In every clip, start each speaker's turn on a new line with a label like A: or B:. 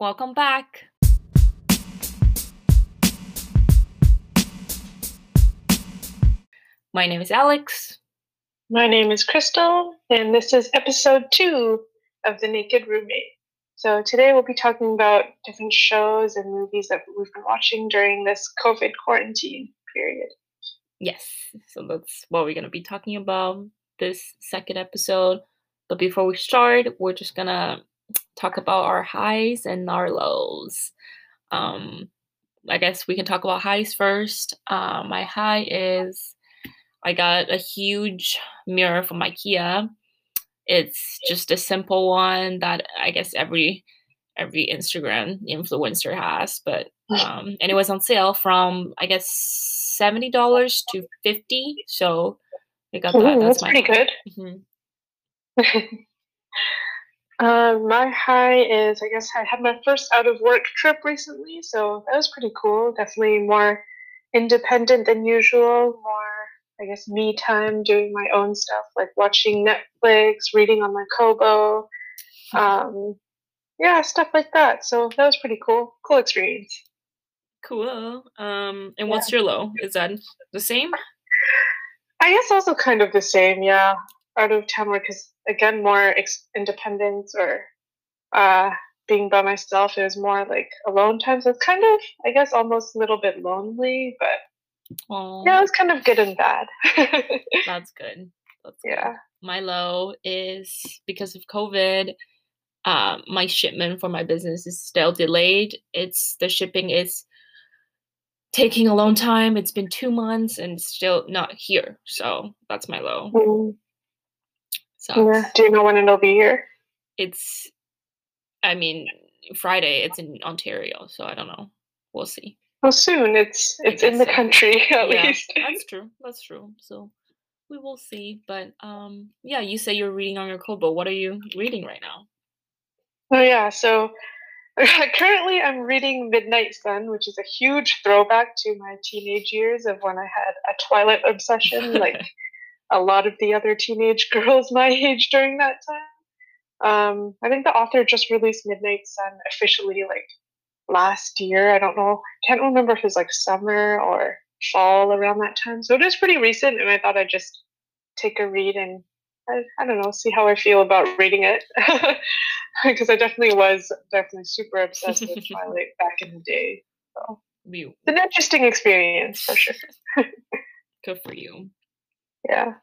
A: Welcome back. My name is Alex.
B: My name is Crystal, and this is episode two of The Naked Roommate. So, today we'll be talking about different shows and movies that we've been watching during this COVID quarantine period.
A: Yes, so that's what we're going to be talking about this second episode. But before we start, we're just going to talk about our highs and our lows. Um, I guess we can talk about highs first. Uh, my high is I got a huge mirror from IKEA. It's just a simple one that I guess every every Instagram influencer has, but um, and it was on sale from I guess seventy dollars to fifty. So I got that.
B: Ooh,
A: That's,
B: that's
A: my
B: pretty good.
A: Mhm.
B: Uh, my high is, I guess, I had my first out of work trip recently, so that was pretty cool. Definitely more independent than usual, more, I guess, me time doing my own stuff, like watching Netflix, reading on my Kobo, um, yeah, stuff like that. So that was pretty cool. Cool experience.
A: Cool. Um, and what's your low? Is that the same?
B: I guess also kind of the same, yeah. Out of town work is again more ex- independence or uh, being by myself. It was more like alone time, so it's kind of, I guess, almost a little bit lonely. But
A: Oh,
B: yeah, it was kind of good and bad.
A: that's good. That's good.
B: yeah.
A: My low is because of COVID. Uh, my shipment for my business is still delayed. It's the shipping is taking a long time. It's been two months and still not here. So that's my low.
B: Mm,
A: So
B: yeah. Do you know when it'll be here?
A: it's, I mean, Friday. It's in Ontario, so I don't know. We'll see.
B: Well, soon. It's it's in the
A: so.
B: country at
A: yeah,
B: least.
A: that's true. That's true. So we will see. But um, yeah, you say you're reading on your Kobo. What are you reading right now?
B: Oh yeah, so currently I'm reading Midnight Sun, which is a huge throwback to my teenage years of when I had a Twilight obsession, like a lot of the other teenage girls my age during that time. Um, I think the author just released Midnight Sun officially like last year. I don't know, can't remember if it was like summer or fall around that time. So it is pretty recent, and I thought I'd just take a read and I, I don't know, see how I feel about reading it. Because I definitely was definitely super obsessed with Twilight back in the day. So it's an interesting experience for sure.
A: good for you.
B: Yeah.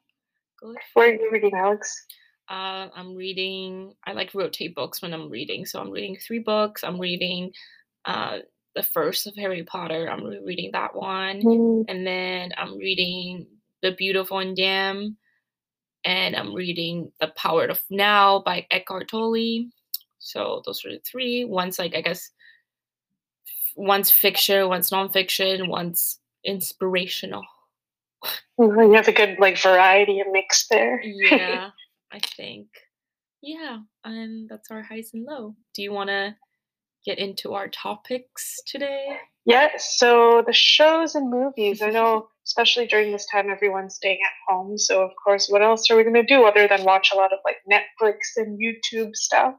A: Good.
B: What are you reading, Alex?
A: Uh, I'm reading. I like rotate books when I'm reading, so I'm reading three books. I'm reading uh, the first of Harry Potter. I'm rereading that one,
B: Mm,
A: and then I'm reading The Beautiful and Damned, and I'm reading The Power of Now by Eckhart Tolle. So those are the three. One's like I guess one's fiction, one's nonfiction, one's inspirational.
B: Mm-hmm, you have a good like variety and mix there.
A: Yeah, I think. Yeah, and that's our highs and low. Do you want to get into our topics today?
B: Yes. So the shows and movies. I know, especially during this time, everyone's staying at home. So of course, what else are we going to do other than watch a lot of like Netflix and YouTube stuff?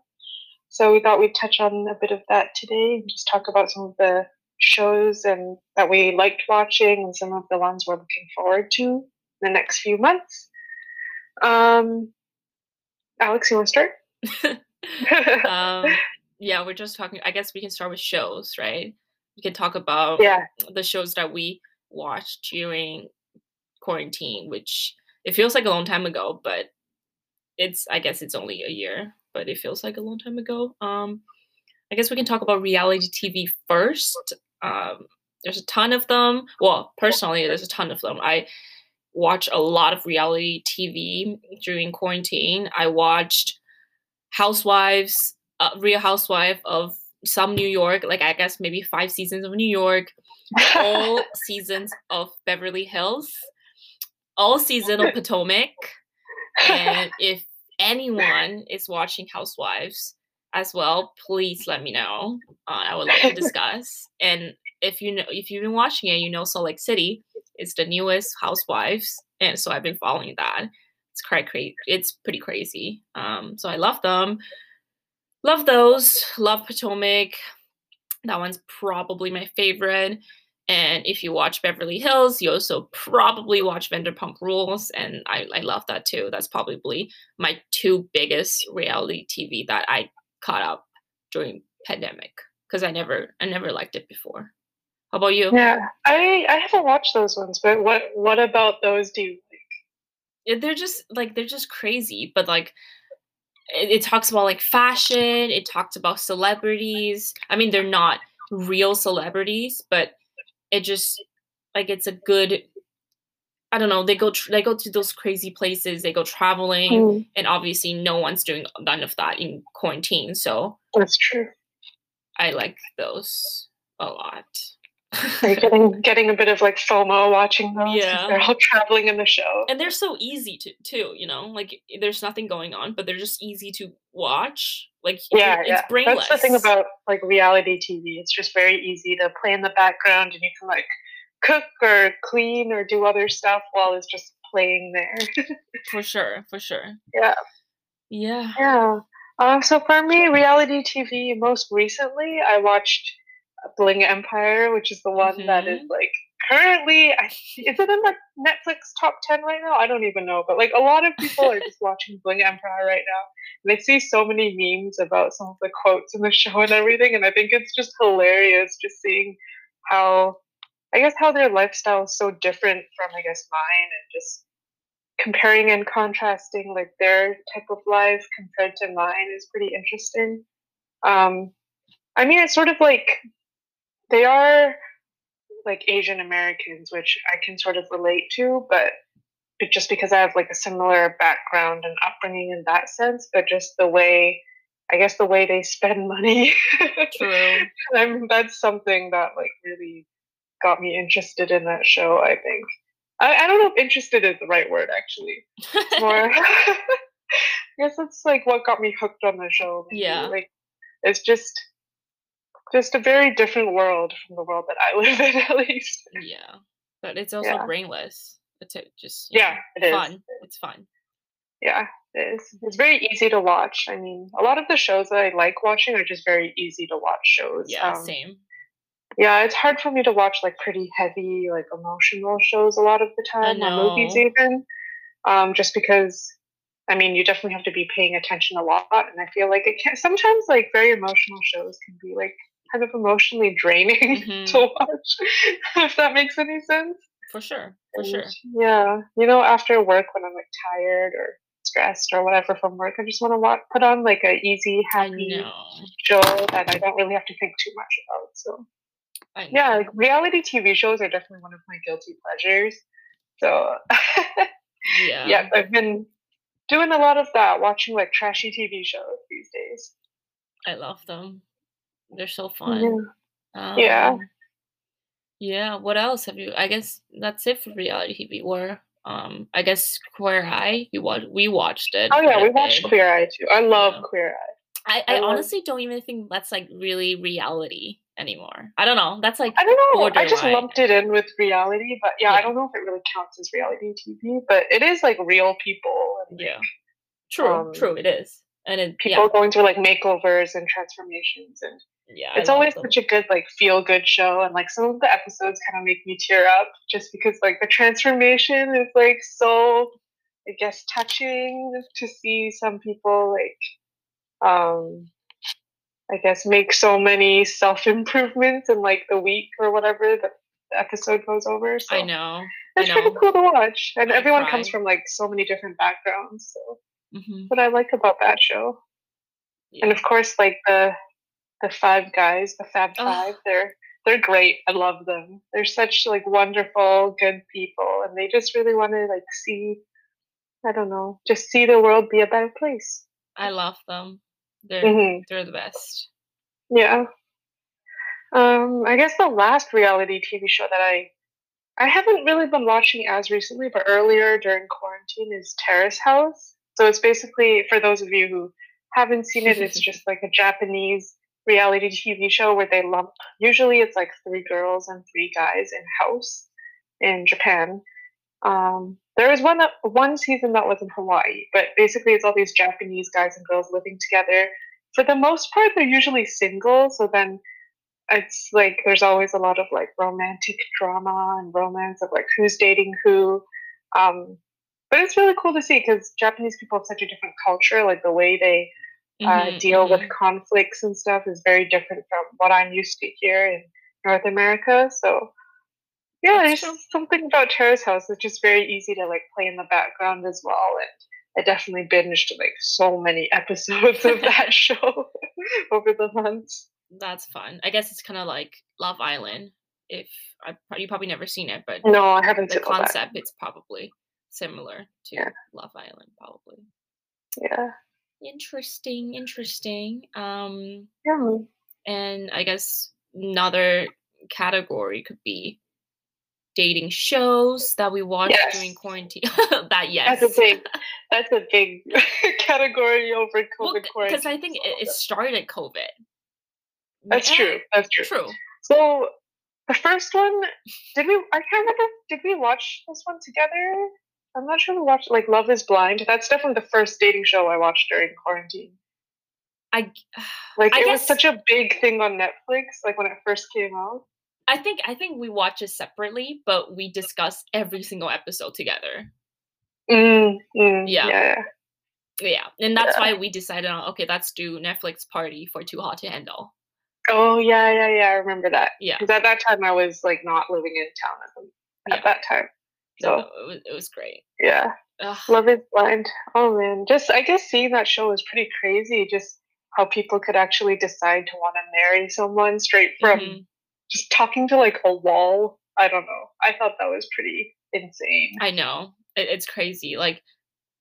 B: So we thought we'd touch on a bit of that today and just talk about some of the shows and that we liked watching and some of the ones we're looking forward to in the next few months. Um, Alex, you want to start?
A: um, yeah, we're just talking. I guess we can start with shows, right? We can talk about
B: yeah.
A: the shows that we watched during quarantine, which it feels like a long time ago, but it's I guess it's only a year, but it feels like a long time ago. Um, I guess we can talk about reality TV first. Um, there's a ton of them. Well, personally, there's a ton of them. I watch a lot of reality TV during quarantine. I watched Housewives, uh, Real Housewife of some New York, like I guess maybe five seasons of New York, all seasons of Beverly Hills, all season of Potomac. And if anyone is watching Housewives as well, please let me know. Uh, I would like to discuss. And if you know, if you've been watching it, you know Salt Lake City is the newest Housewives, and so I've been following that. It's quite crazy. It's pretty crazy. Um, so I love them. love those. Love Potomac. That one's probably my favorite. And if you watch Beverly Hills, you also probably watch Vanderpump Rules, and I, I love that too. That's probably my two biggest reality TV that I caught up during pandemic because I never I never liked it before. How about you?
B: Yeah, I I haven't watched those ones, but what what about those do you
A: like? They're just like they're just crazy, but like it, it talks about like fashion. It talks about celebrities. I mean, they're not real celebrities, but it just like it's a good I don't know. They go they go to those crazy places. They go traveling, mm. and obviously, no one's doing none of that in quarantine. So
B: that's true.
A: I like those a lot.
B: Are getting getting a bit of like FOMO watching those? Yeah, they're all traveling in the show,
A: and they're so easy to too. You know, like there's nothing going on, but they're just easy to watch. Like
B: yeah, it's yeah. brainless. That's the thing about like reality TV. It's just very easy to play in the background, and you can like cook or clean or do other stuff while it's just playing there.
A: for sure, for sure.
B: Yeah.
A: Yeah.
B: Yeah. Um, so for me, reality TV, most recently, I watched Bling Empire, which is the one mm-hmm. that is mm-hmm. like currently, I, is it in the Netflix top 10 right now? I don't even know. But like a lot of people are just watching Bling Empire right now. And they see so many memes about some of the quotes in the show and everything. And I think it's just hilarious just seeing how, I guess, how their lifestyle is so different from, I guess, mine and just comparing and contrasting like their type of life compared to mine is pretty interesting. Um, I mean, it's sort of like they are like Asian Americans, which I can sort of relate to, but just because I have like a similar background and upbringing in that sense, but just the way, I guess, the way they spend money.
A: True.
B: I mean, that's something that like really got me interested in that show. I think. I, I don't know if interested is the right word actually. It's more. I guess that's like what got me hooked on the show.
A: Maybe. Yeah.
B: Like, it's just just a very different world from the world that I live in, at least.
A: Yeah, but it's also yeah. brainless. It's just
B: yeah,
A: know, it fun. It's fun.
B: Yeah, it is. It's very easy to watch. I mean, a lot of the shows that I like watching are just very easy to watch shows.
A: Yeah, um, same.
B: Yeah, it's hard for me to watch like pretty heavy, like emotional shows a lot of the time, or movies even. Um, just because I mean, you definitely have to be paying attention a lot, and I feel like it can sometimes like very emotional shows can be like kind of emotionally draining mm-hmm. to watch, if that makes any sense.
A: For sure. For and, sure.
B: Yeah. You know, after work when I'm like tired or stressed or whatever from work, I just want to watch, put on like a easy, happy show that I don't really have to think too much about. So, yeah, like reality TV shows are definitely one of my guilty pleasures. So, yeah, yeah, I've been doing a lot of that, watching like trashy TV shows these days.
A: I love them. They're so fun.
B: Yeah. Um, yeah.
A: Yeah. What else have you? I guess that's it for reality TV. Or um, I guess Queer Eye. We watched. We watched it.
B: Oh yeah, we watched Queer Eye too. I love yeah. Queer Eye.
A: I, I, I honestly don't even think that's like really reality anymore. I don't know. That's like
B: I don't know. I just lumped it in with reality, but yeah, yeah, I don't know if it really counts as reality TV, but it is like real people.
A: And, yeah, true, um, true. It is, and it,
B: people
A: yeah.
B: going through like makeovers and transformations and
A: yeah
B: it's always them. such a good like feel good show and like some of the episodes kind of make me tear up just because like the transformation is like so i guess touching to see some people like um i guess make so many self improvements in like the week or whatever the episode goes over so
A: i know
B: it's pretty cool to watch and I everyone cry. comes from like so many different backgrounds so mm-hmm. what i like about that show yeah. and of course like the the five guys, the Fab Five. Oh. They're they're great. I love them. They're such like wonderful, good people, and they just really want to like see. I don't know, just see the world be a better place.
A: I love them. They're mm-hmm. they're the best.
B: Yeah. Um, I guess the last reality TV show that I I haven't really been watching as recently, but earlier during quarantine is Terrace House. So it's basically for those of you who haven't seen it, it's just like a Japanese reality TV show where they lump usually it's like three girls and three guys in house in Japan. Um, there was one one season that was in Hawaii, but basically it's all these Japanese guys and girls living together for the most part, they're usually single. So then it's like there's always a lot of like romantic drama and romance of like who's dating who. Um, but it's really cool to see because Japanese people have such a different culture. Like the way they uh, mm-hmm, deal mm-hmm. with conflicts and stuff is very different from what I'm used to here in North America. So yeah, there's something about Terrace House that's just very easy to like play in the background as well. And I definitely binged like so many episodes of that show over the months.
A: That's fun. I guess it's kind of like Love Island. If I you probably never seen it, but
B: no, I haven't.
A: The concept it's probably similar to yeah. Love Island, probably.
B: Yeah.
A: Interesting, interesting. Um,
B: yeah.
A: And I guess another category could be dating shows that we watched yes. during quarantine. that yes,
B: that's a big, that's a big category over COVID well, quarantine.
A: Because I think it, it, started COVID.
B: That's yeah. true. Eh, that's true.
A: True.
B: So the first one, did we? I can't remember. Did we watch this one together? I'm not sure we watched like Love Is Blind. That's definitely the first dating show I watched during quarantine.
A: I
B: like
A: I
B: it
A: guess,
B: was such a big thing on Netflix, like when it first came out.
A: I think I think we watch it separately, but we discuss every single episode together.
B: Mm, mm, yeah. yeah.
A: Yeah. And that's yeah. why we decided on okay, let's do Netflix party for Too Hot to Handle.
B: Oh yeah, yeah, yeah. I remember that.
A: Yeah.
B: Because at that time I was like not living in town at, the, at yeah. that time. So
A: no, it was it was great.
B: Yeah. Ugh. Love is blind. Oh man. Just I guess seeing that show was pretty crazy. Just how people could actually decide to want to marry someone straight from mm-hmm just talking to like a wall. I don't know. I thought that was pretty insane.
A: I know. It, it's crazy. Like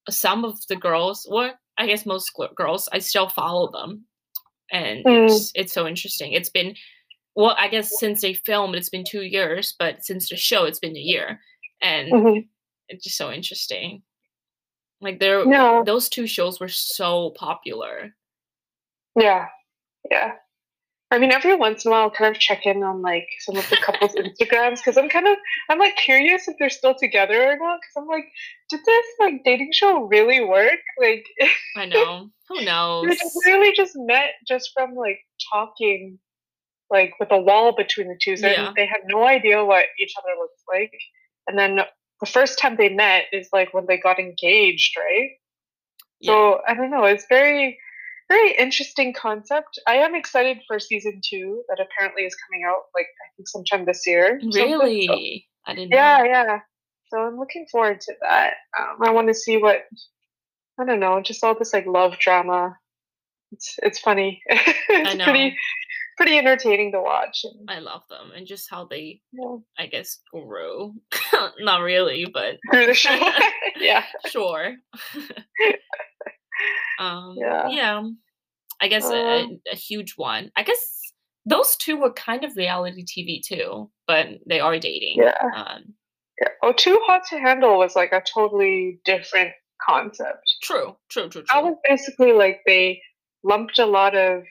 A: some of the girls, or I guess most girls, I still follow them. And mm. it's, it's so interesting. It's been, well, I guess since they filmed, it's been two years, but since the show, it's been a year. And mm-hmm. it's just so interesting. Like there, yeah. those two shows were so popular.
B: Yeah, yeah. I mean, every once in a while, I'll kind of check in on like some of the couples' Instagrams because I'm kind of I'm like curious if they're still together or not. Because I'm like, did this like dating show really work? Like,
A: I know who knows.
B: they really just met just from like talking, like with a wall between the two. So yeah. they had no idea what each other looks like. And then the first time they met is like when they got engaged, right? Yeah. So I don't know. It's very very interesting concept. I am excited for season two that apparently is coming out like I think sometime this year.
A: Really? So, I didn't.
B: Yeah, know. yeah. So I'm looking forward to that. Um, I want to see what I don't know, just all this like love drama. It's it's funny. it's pretty pretty entertaining to watch.
A: And, I love them and just how they, yeah. I guess, grow. Not really, but
B: through the show. yeah,
A: sure. Um, yeah. yeah. I guess a, um a, huge one. I guess those two were kind of reality TV too, but they are dating.
B: Yeah. Um, yeah. Oh, Too Hot to Handle was like a totally different concept.
A: True, true, true, true.
B: That was basically like they lumped a lot of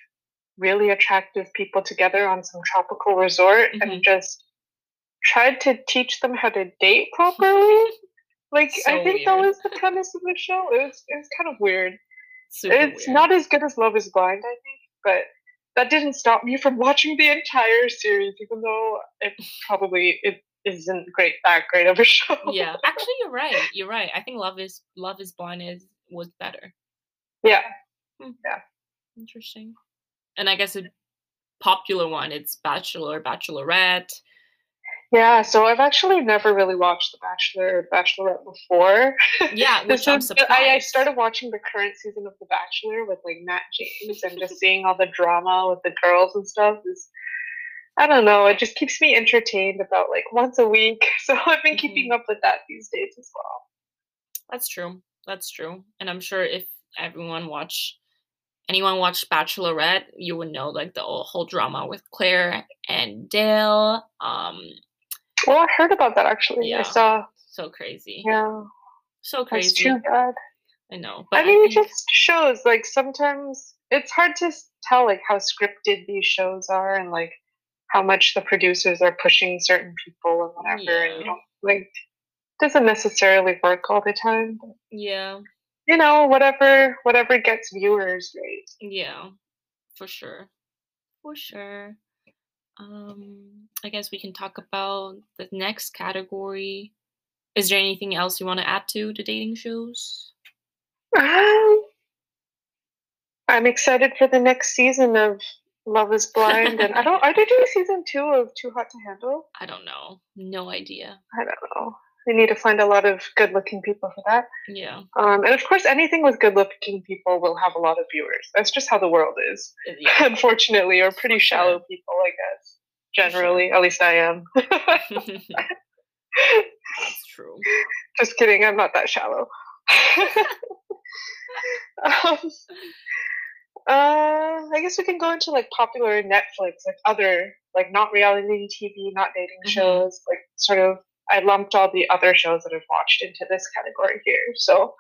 B: really attractive people together on some tropical resort mm-hmm. and just tried to teach them how to date properly. Like so I think weird. that was the premise of the show. It was it was kind of weird. Super it's weird. not as good as Love is Blind, I think, but that didn't stop me from watching the entire series, even though it probably it isn't great that great of a show.
A: yeah, actually, you're right. You're right. I think Love is Love is Blind is was better.
B: Yeah. Hmm. Yeah.
A: Interesting. And I guess a popular one, it's Bachelor, Bachelorette.
B: Yeah, so I've actually never really watched The Bachelor or Bachelorette before.
A: Yeah, which I'm surprised.
B: I, I, started watching the current season of The Bachelor with like Matt James and just seeing all the drama with the girls and stuff is I don't know, it just keeps me entertained about like once a week. So I've been mm-hmm. keeping up with that these days as well.
A: That's true. That's true. And I'm sure if everyone watch anyone watched Bachelorette, you would know like the whole drama with Claire and Dale. Um
B: well, I heard about that actually. Yeah. I saw.
A: So crazy.
B: Yeah.
A: So crazy.
B: That's too bad.
A: I know.
B: I mean, I think... it just shows like sometimes it's hard to tell like how scripted these shows are and like how much the producers are pushing certain people and whatever. Yeah. And you know, like doesn't necessarily work all the time.
A: yeah.
B: You know, whatever whatever gets viewers, right?
A: Yeah. For sure. For sure. Um, I guess we can talk about the next category. Is there anything else you want to add to the dating shows?
B: Um, I'm excited for the next season of Love Is Blind, and I don't. Are they doing season two of Too Hot to Handle?
A: I don't know. No idea.
B: I don't know. They need to find a lot of good-looking people for that.
A: Yeah.
B: Um, and of course, anything with good-looking people will have a lot of viewers. That's just how the world is,
A: Uh, Yeah.
B: unfortunately, or pretty shallow
A: sure.
B: people, I guess. Generally, at least I am.
A: That's true.
B: Just kidding, I'm not that shallow. um, uh, I guess we can go into like popular Netflix, like other, like not reality TV, not dating
A: Mhm.
B: shows, like sort of. I lumped all the other shows that I've watched into this category here. So,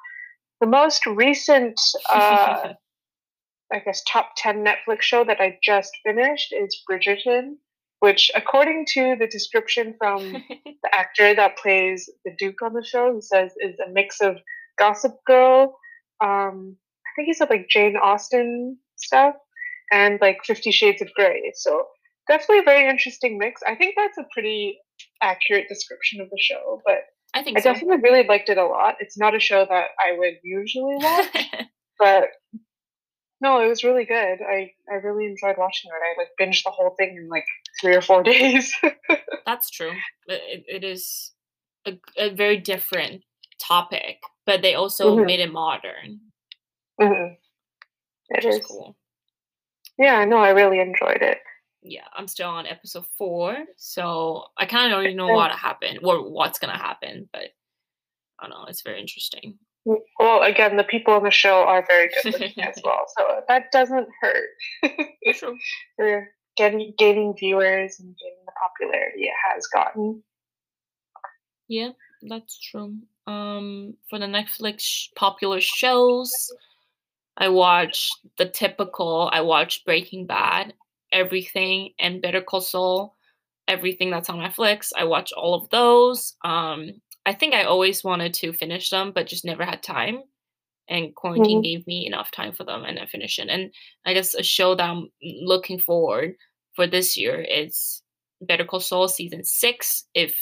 B: the most recent, uh, I guess, top 10 Netflix show that I just finished is Bridgerton, which, according to the description from the actor that plays the Duke on the show, he says is a mix of Gossip Girl, um, I think he said like Jane Austen stuff, and like Fifty Shades of Grey. So definitely a very interesting mix. I think that's a pretty accurate description of the show, but
A: I think
B: I
A: so.
B: definitely really liked it a lot. It's not a show that I would usually watch, but no, it was really good. I, I really enjoyed watching it. I like binged the whole thing in like three or four days.
A: That's true. It, it is a, a very different topic, but they also
B: Mhm.
A: made it modern.
B: Mhm. It
A: is
B: is.
A: cool.
B: Yeah, no, I really enjoyed it.
A: Yeah, I'm still on episode four, so I kind of already know what happened or what's gonna happen, but I don't know. It's very interesting.
B: Well, again, the people on the show are very good as well, so that doesn't hurt.
A: True.
B: For getting gaining viewers and gaining the popularity it has gotten.
A: Yeah, that's true. Um, for the Netflix sh- popular shows, I watched the typical. I watched Breaking Bad, everything, and Better Call Saul, everything that's on Netflix. I watch all of those. Um, I think I always wanted to finish them, but just never had time. And quarantine gave me enough time for them, and I finished it. And I guess a show that I'm looking forward for this year is Better Call Saul season six. If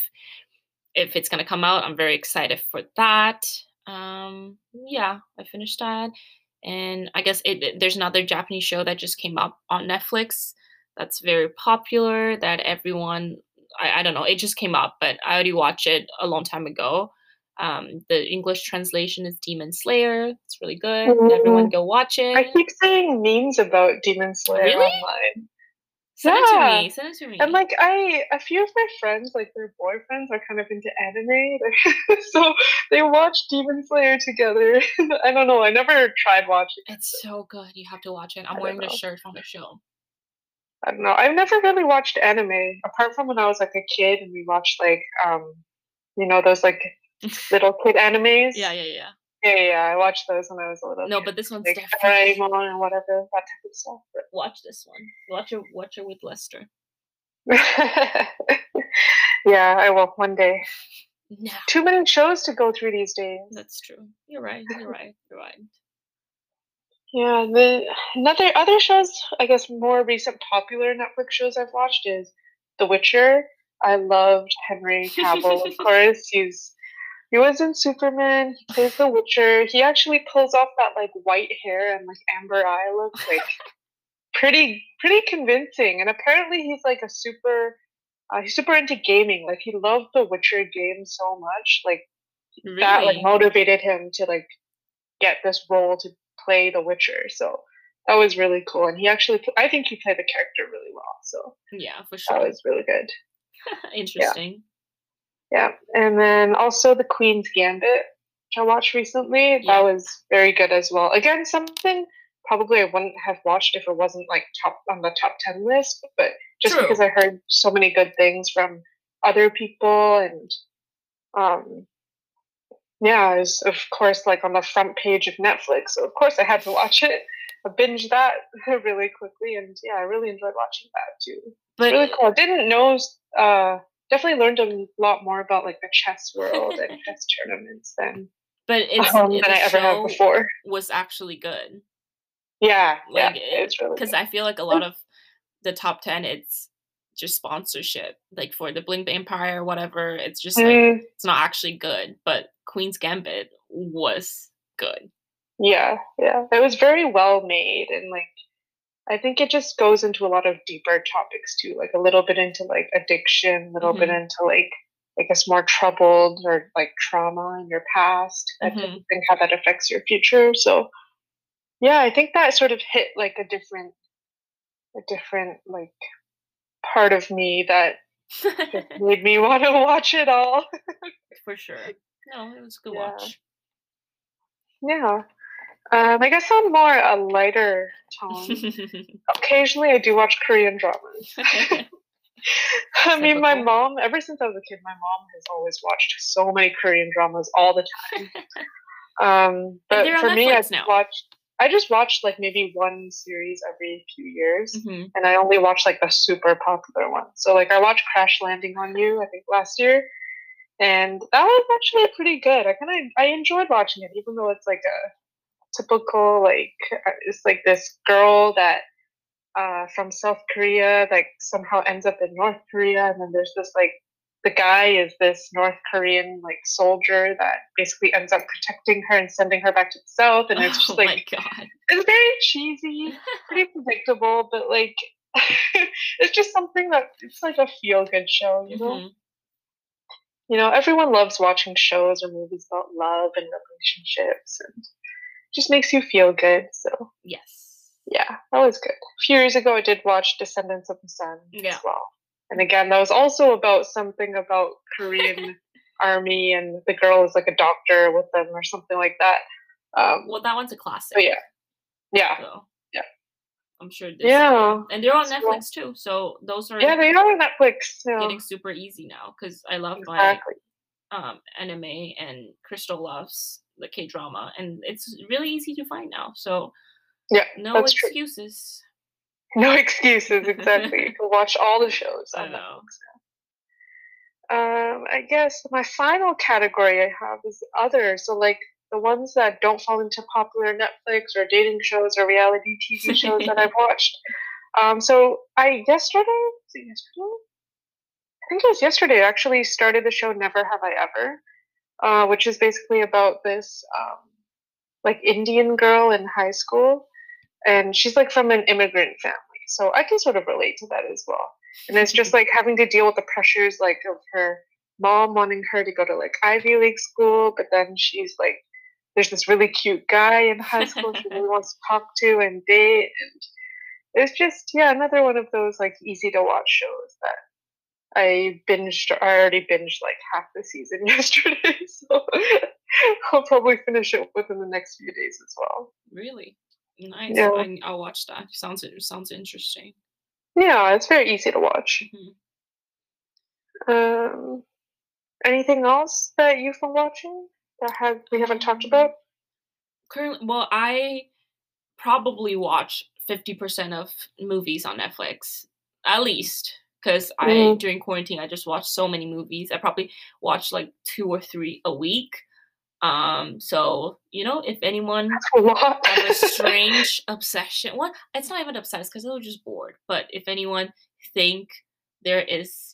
A: if it's gonna come out, I'm very excited for that. Um, yeah, I finished that, and I guess it- there's another Japanese show that just came up on Netflix that's very popular that everyone I, I don't know it just came up, but I already watched it a long time ago. Um, the English translation is Demon Slayer. It's really good. Everyone go watch it.
B: I keep seeing memes about Demon Slayer
A: Really?
B: online.
A: Send it to
B: Yeah.
A: me. Send it to me.
B: And like I a few of my friends, like their boyfriends are kind of into anime. so they watch Demon Slayer together. I don't know, I never tried watching it.
A: it's so good. You have to watch it. I'm wearing
B: don't
A: the shirt from the show.
B: I don't know. I've never really watched anime apart from when I was like a kid and we watched like um you know those like little kid animes.
A: Yeah, yeah, yeah.
B: yeah, yeah. I watched those when I was a little
A: No,
B: kid.
A: but this one's
B: like
A: different.
B: Doraemon and whatever that type of stuff.
A: Watch this one. Watch it. Watch it with Lester.
B: yeah, I will one day.
A: No,
B: Too many shows to go through these days.
A: that's true. You're right. You're right. You're right.
B: Yeah, the another other shows, I guess more recent popular Netflix shows I've watched is The Witcher. I loved Henry Cavill, of course. He's he was in Superman, he plays the Witcher. He actually pulls off that like white hair and like amber eye look, like pretty pretty convincing. And apparently he's like a super uh, he's super into gaming. Like he loved the Witcher game so much. Like that like motivated him to like get this role to play the witcher so that was really cool and he actually i think he played the character really well so
A: Yeah, for
B: that was really good
A: Interesting.
B: yeah and then also the queen's gambit which i watched recently
A: Yeah.
B: that was very good as well again something probably i wouldn't have watched if it wasn't like top on the top 10 list but just
A: True.
B: because i heard so many good things from other people and um yeah, it was of course like on the front page of Netflix. So of course I had to watch it. I binged that really quickly, and yeah, I really enjoyed watching that too.
A: But
B: Really cool. I didn't know. Uh, definitely learned a lot more about like the chess world and chess tournaments than
A: but it's
B: um, than I ever have before.
A: was actually good.
B: Yeah,
A: Like,
B: yeah,
A: it-
B: it's really
A: because. I feel like a lot of the top ten, it's just sponsorship. Like for the Bling Empire or whatever, it's just like
B: Mm,
A: it's not actually good. But Queen's Gambit was good.
B: yeah, yeah. It was very well made and like I think it just goes into a lot of deeper topics too, like a little bit into like addiction, a little bit
A: Mhm.
B: into like I guess more troubled or like trauma in your past. I
A: Mhm.
B: think think how that affects your future. So yeah, I think that sort of hit like a different a different like part of me that made me want to watch it all.
A: for sure. No, it was a good
B: Yeah.
A: watch.
B: Yeah. Um, I guess on more a lighter tone. Occasionally, I do watch Korean dramas. I mean, my mom, ever since I was a kid, my mom has always watched so many Korean dramas all the time. Um, but for me, I've
A: now.
B: watched, I just watched like maybe one series every few years.
A: Mhm.
B: And I only watched like the super popular one. So, like, I watched Crash Landing on You, I think last year. And that was actually pretty good. I kind of I enjoyed watching it, even though it's like a typical like uh, it's like this girl that uh, from South Korea like somehow ends up in North Korea, and then there's this like the guy is this North Korean like soldier that basically ends up protecting her and sending her back to the South, and it's
A: oh
B: just like
A: my god.
B: it's very cheesy, pretty predictable, but like it's just something that it's like a feel good show, you know.
A: Mhm.
B: You know, everyone loves watching shows or movies about love and relationships, and just makes you feel good. So
A: Yes.
B: yeah, that was good. A few years ago, I did watch Descendants of the Sun
A: Yeah.
B: as well, and again, that was also about something about Korean army, and the girl is like a doctor with them or something like that. Um,
A: Well, that one's a classic.
B: yeah, yeah,
A: So
B: Yeah.
A: I'm sure. This,
B: Yeah.
A: And they're on Netflix too, so those are
B: yeah. They are on Netflix. Yeah,
A: getting super easy now because I love
B: exactly.
A: my um anime and Crystal loves the K drama, and it's really easy to find now. So
B: Yeah,
A: no
B: that's true.
A: excuses.
B: No excuses. Exactly. you can watch all the shows
A: I
B: on
A: know.
B: Netflix. Um, I guess my final category I have is other. So like the ones that don't fall into popular Netflix or dating shows or reality TV shows that I've watched. Um, so I yesterday, was it yesterday? I think it was yesterday. I actually started the show Never Have I Ever, uh, which is basically about this um, like Indian girl in high school, and she's like from an immigrant family, so I can sort of relate to that as well. And it's just like having to deal with the pressures like of her mom wanting her to go to like Ivy League school, but then she's like, there's this really cute guy in high school she really wants to talk to and date, and it's just yeah another one of those like easy to watch shows that I binged. I already binged like half the season yesterday, so I'll probably finish it within the next few days as well.
A: Really nice.
B: Yeah.
A: I, I'll watch that. Sounds sounds interesting.
B: Yeah, it's very easy to watch.
A: Mhm.
B: Um, anything else that you've been watching that have we haven't talked about?
A: Currently, well, I probably watch fifty percent of movies on Netflix, at least. Because I
B: Mhm.
A: during quarantine, I just watched so many movies. I probably watched like two or three a week. Um, so you know, if anyone
B: That's a lot.
A: have a strange obsession. What? It's not even obsessed because they were just bored. But if anyone think there is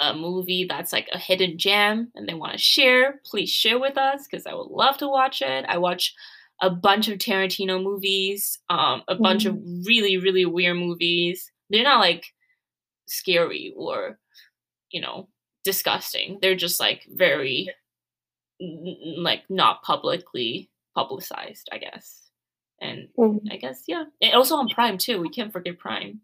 A: a movie that's like a hidden gem and they want to share, please share with us because I would love to watch it. I watch a bunch of Tarantino movies, um, a bunch of really really weird movies. They're not like scary or you know disgusting. They're just like very like not publicly publicized, I guess. And
B: Mhm,
A: I guess yeah, and also on Prime too. We can't forget Prime.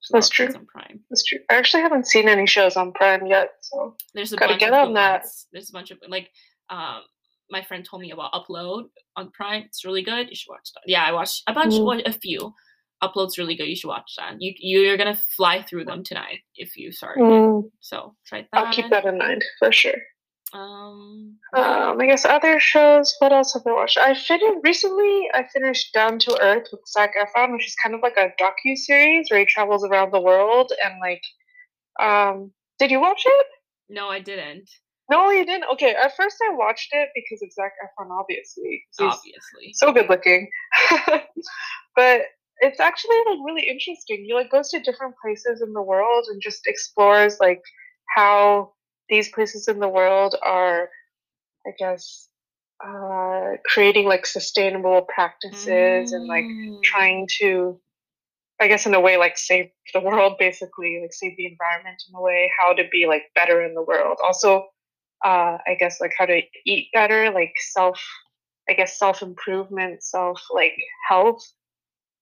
B: That's
A: lot of things
B: true.
A: On Prime,
B: That's true. I actually haven't seen any shows on Prime yet, so
A: there's a
B: Gotta
A: bunch
B: get
A: of
B: on that.
A: ones. There's a bunch of like um my friend told me about Upload on Prime. It's really good. You should watch that. Yeah, I watched a bunch,
B: Mm.
A: a few. Upload's really good. You should watch that. You you're gonna fly through them tonight if you start.
B: mm,
A: So try that.
B: I'll keep that in mind for sure.
A: Um,
B: Um, I guess other shows. What else have I watched? I finished recently. I finished Down to Earth with Zac Efron, which is kind of like a docu series where he travels around the world and like. Um, did you watch it?
A: no, I didn't.
B: No, you didn't. Okay, at first I watched it because of Zac Efron, obviously.
A: Obviously.
B: So good looking. but it's actually like really interesting. He like goes to different places in the world and just explores like how these places in the world are, I guess, uh, creating like sustainable practices mm. and like mm. trying to I guess in a way like save the world basically, like save the environment in a way, how to be like better in the world. Also, uh, I guess like how to eat better, like self, I guess self improvement, self like health.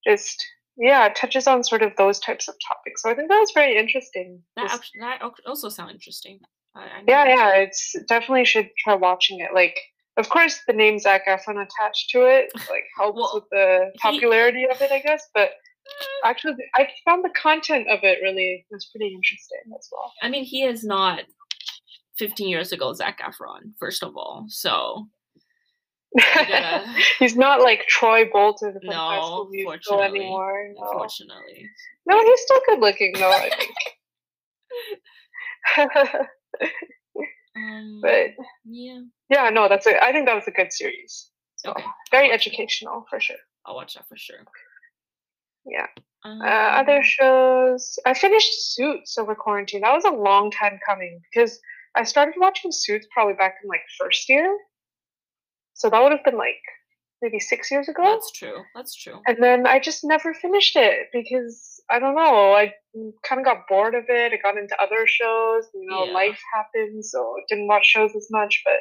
B: Just yeah, it touches on sort of those types of topics. So I think that was very interesting.
A: That actually, that also sound interesting.
B: I, I yeah, yeah, it's definitely should try watching it. Like, of course, the name Zac Efron attached to it like helps well, with the popularity he, of it, I guess. But actually, I found the content of it really was pretty interesting as well.
A: I mean, he is not 15 years ago Zac Efron, first of all. So
B: gotta... he's not like Troy Bolton from
A: no, High School Musical anymore. No. Unfortunately.
B: No, he's still good looking though, I think. um, but
A: yeah.
B: Yeah, no, that's a I think that was a good series. So okay. very educational for sure.
A: I'll watch that for sure.
B: Yeah. Um, uh, other shows. I finished Suits over quarantine. That was a long time coming because I started watching Suits probably back in like first year. So that would have been like maybe six years ago.
A: That's true. That's true.
B: And then I just never finished it because I don't know. I kind of got bored of it. I got into other shows. You know, yeah. life happens, so I didn't watch shows as much. But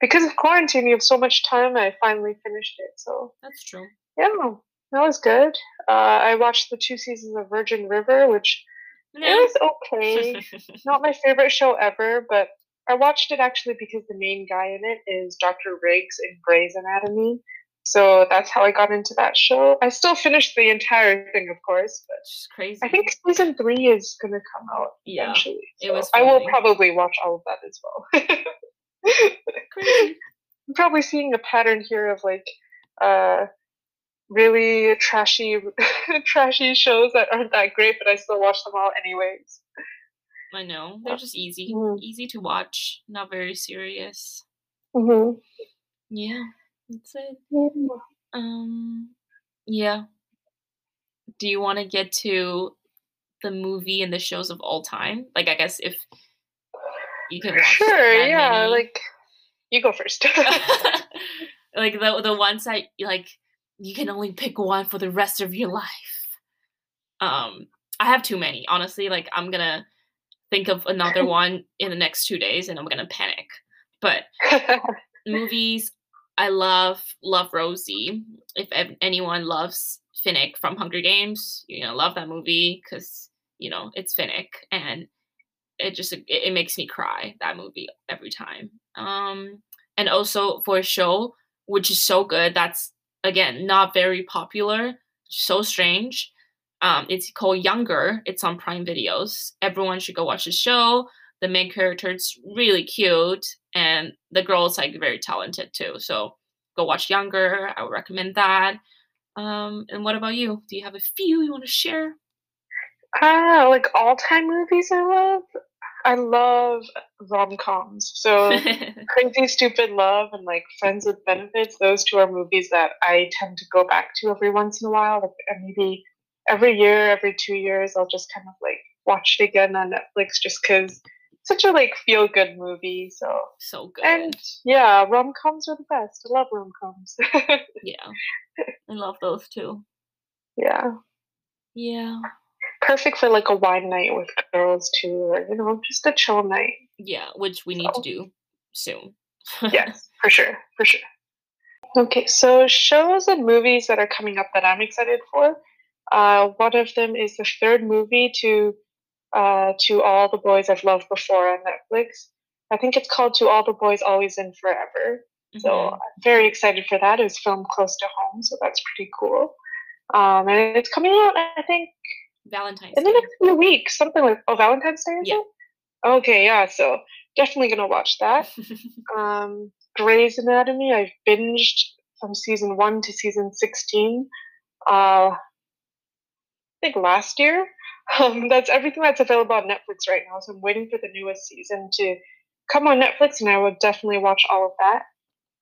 B: because of quarantine, you have so much time. I finally finished it. So
A: that's true.
B: Yeah, that was good. Uh, I watched the two seasons of Virgin River, which it was okay. Not my favorite show ever, but I watched it actually because the main guy in it is Dr. Riggs in Grey's Anatomy. So that's how I got into that show. I still finished the entire thing, of course, but
A: it's crazy.
B: I think season three is gonna come out
A: yeah,
B: eventually.
A: So it was.
B: I will probably watch all of that as well. crazy. I'm probably seeing a pattern here of like uh, really trashy trashy shows that aren't that great, but I still watch them all anyways.
A: I know. They're just easy. Mm-hmm. Easy to watch, not very serious.
B: Mm-hmm.
A: Yeah, that's it. Um yeah. Do you want to get to the movie and the shows of all time? Like I guess if you can watch
B: Sure, yeah, many. like you go first.
A: like the the ones that like you can only pick one for the rest of your life. Um, I have too many, honestly. Like I'm gonna think of another one in the next two days, and I'm gonna panic. But movies, I love love Rosie. If anyone loves Finnick from Hunger Games, you know, love that movie because you know it's Finnick, and it just it, it makes me cry that movie every time. Um, and also for a show which is so good, that's again not very popular so strange um, it's called younger it's on prime videos everyone should go watch the show the main character is really cute and the girl is like very talented too so go watch younger i would recommend that um, and what about you do you have a few you want to share
B: uh like all-time movies i love I love rom coms. So Crazy Stupid Love and like Friends with Benefits, those two are movies that I tend to go back to every once in a while. Like maybe every year, every two years, I'll just kind of like watch it again on Netflix just because such a like feel good movie. So
A: so good.
B: And yeah, rom coms are the best. I love rom coms.
A: yeah, I love those too.
B: Yeah.
A: Yeah
B: perfect for like a wine night with girls too, or you know, just a chill night.
A: Yeah, which we need so. to do soon.
B: yes, for sure, for sure. Okay, so shows and movies that are coming up that I'm excited for. Uh, one of them is the third movie to uh, to all the boys I've loved before on Netflix. I think it's called To All the Boys Always and Forever. Mm-hmm. So I'm very excited for that. It's filmed close to home, so that's pretty cool. Um, and it's coming out, I think,
A: Valentine's Day.
B: in the next few weeks, something like oh Valentine's Day.
A: yeah.
B: It? Okay, yeah. So definitely gonna watch that. um, Grey's Anatomy. I've binged from season one to season sixteen. Uh, I think last year. Um, that's everything that's available on Netflix right now. So I'm waiting for the newest season to come on Netflix, and I will definitely watch all of that.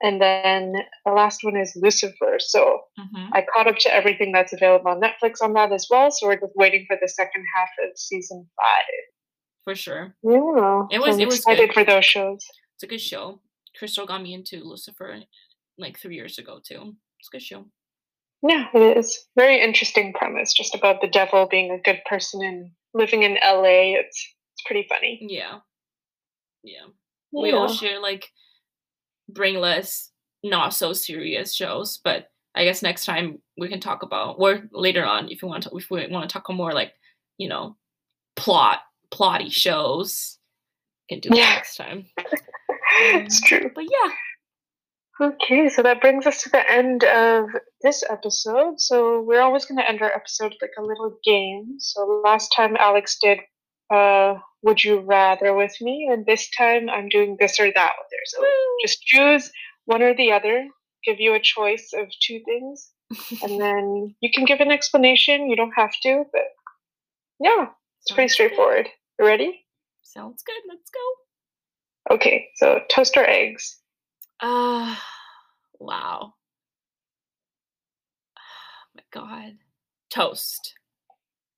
B: And then the last one is Lucifer. So
A: hmm
B: I caught up to everything that's available on Netflix on that as well. So we're just waiting for the second half of season five.
A: For sure.
B: Yeah,
A: It was-
B: I'm
A: it was
B: excited
A: good.
B: for those shows.
A: It's a good show. Crystal got me into Lucifer like three years ago too. It's a good show.
B: Yeah, it is very interesting premise, just about the devil being a good person and living in LA. It's it's pretty funny.
A: Yeah. Yeah. We all share like brainless, not so serious shows, but I guess next time we can talk about or later on if you want to if we want to talk more like, you know, plot plotty shows. Can do that
B: Yeah.
A: next time.
B: it's true.
A: But yeah.
B: Okay, so that brings us to the end of this episode. So we're always going to end our episode with like a little game. So last time Alex did uh, Would You Rather with me, and this time I'm doing this or that with her. So
A: Woo!
B: just choose one or the other, give you a choice of two things, and then you can give an explanation. You don't have to, but yeah, it's pretty
A: Sounds good.
B: straightforward. You ready?
A: Sounds good. Let's go.
B: Okay, so toast or eggs?
A: Ah, wow. Oh my god. Toast.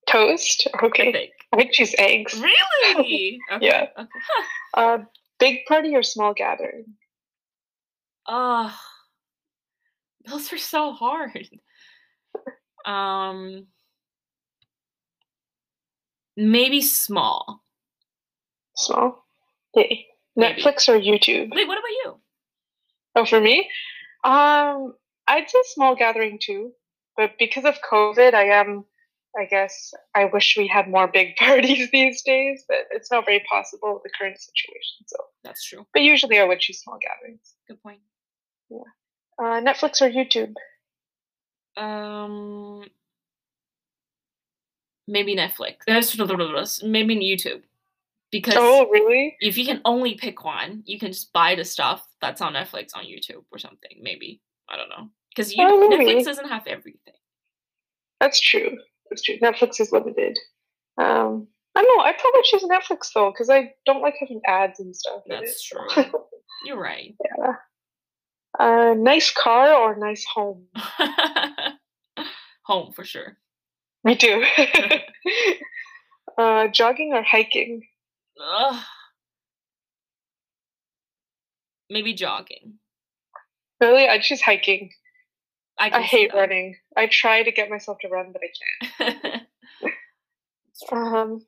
B: Toast? Okay.
A: I think.
B: I choose eggs.
A: Really? Okay.
B: Yeah.
A: Okay.
B: Uh, big party or small gathering?
A: Ah, those are so hard. Um, maybe small.
B: Small. Netflix or YouTube?
A: Wait, what about you?
B: Oh, for me, um, I'd say small gathering too. But because of COVID, I am. I guess I wish we had more big parties these days, but it's not very possible with the current situation. So,
A: That's true.
B: but usually I would choose small gatherings.
A: Good point.
B: Uh, Netflix or YouTube?
A: Um, maybe Netflix. That's maybe YouTube, because
B: Oh, really?
A: if you can only pick one, you can just buy the stuff that's on Netflix on YouTube or something. Maybe I don't know because you
B: Oh.
A: Netflix doesn't have everything.
B: That's true. That's true. Netflix is limited. Um, I don't know. I'd probably choose Netflix though, because I don't like having ads and stuff.
A: That's true. You're right.
B: yeah uh, nice car or nice home?
A: Home for sure.
B: Me too. uh, jogging or hiking?
A: Ugh. Maybe jogging.
B: Really, I choose hiking.
A: I,
B: I hate running. I try to get myself to run, but I can't. Um,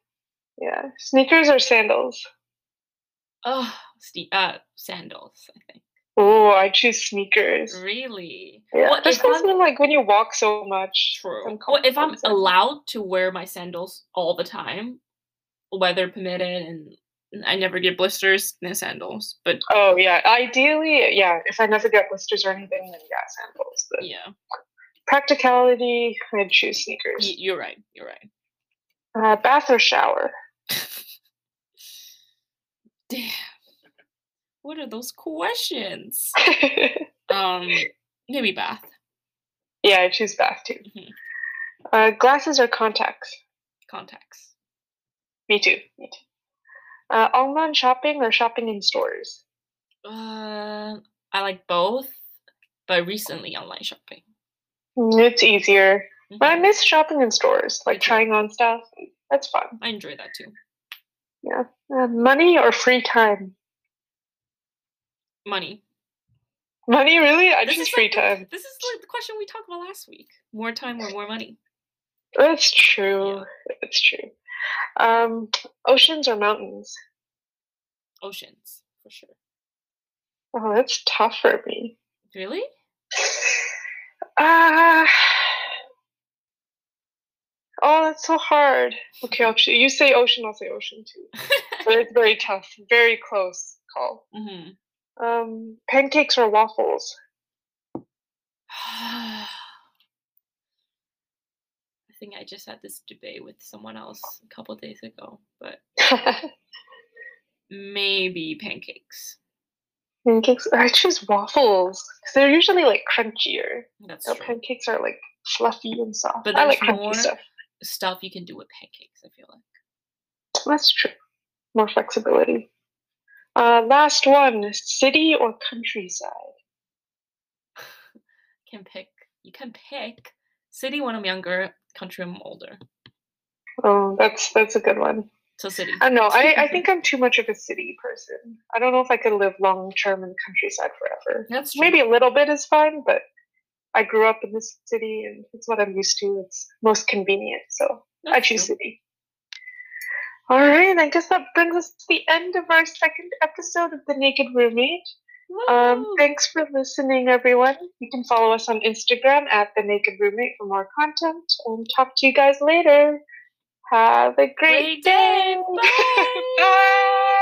B: yeah, sneakers or sandals?
A: oh, ste- uh, sandals. I think.
B: Oh, I choose sneakers.
A: Really?
B: Yeah,
A: Well,
B: just because like when you walk so much.
A: True. Well, if I'm allowed to wear my sandals all the time, weather permitted, and I never get blisters, then sandals. But
B: Oh yeah, ideally, yeah. If I never get blisters or anything, then yeah, sandals. But
A: yeah,
B: practicality, I'd choose sneakers.
A: y- you're right. You're right.
B: Uh, bath or shower?
A: Damn. What are those questions? Um, maybe bath.
B: yeah, I choose bath too.
A: Mhm.
B: Uh, glasses or contacts?
A: Contacts.
B: Me too. Me too. Uh, online shopping or shopping in stores?
A: Uh, I like both, but recently online shopping.
B: Mm, It's easier. But I
A: Mhm.
B: miss shopping in stores, like trying on stuff. That's fun.
A: I enjoy that too.
B: Yeah. Uh, money or free time?
A: Money.
B: Money, really? I
A: This is
B: free
A: like
B: time.
A: This is like the question we talked about last week. More time or more money?
B: That's true.
A: Yeah.
B: That's true. Um, oceans or mountains?
A: Oceans, for sure.
B: Oh, that's tough for me.
A: Really?
B: Ah. oh, that's so hard. Okay, I'll. You say ocean, I'll say ocean too. But it's very tough. Very close call.
A: hmm
B: Um, pancakes or waffles?
A: I think I just had this debate with someone else a couple days ago, but maybe pancakes.
B: pancakes. I choose waffles because they're usually like crunchier.
A: That's
B: So
A: true.
B: pancakes are like fluffy and soft.
A: But
B: I like
A: more-
B: stuff.
A: Stuff you can do with pancakes, I feel like.
B: That's true. More flexibility. Uh, last one: city or countryside.
A: can pick. You can pick city when I'm younger, country I'm older.
B: Oh, that's that's a good one.
A: So city.
B: I don't know. I, I think I'm too much of a city person. I don't know if I could live long term in the countryside forever.
A: That's true.
B: Maybe a little bit is fine, but I grew up in the city and it's what I'm used to. It's most convenient, so
A: That's
B: I choose
A: true.
B: city. All right, I guess that brings us to the end of our second episode of The Naked Roommate. Um, thanks for listening, everyone. You can follow us on Instagram at The Naked Roommate for more content and talk to you guys later. Have a great,
A: Great day. Bye.
B: Bye.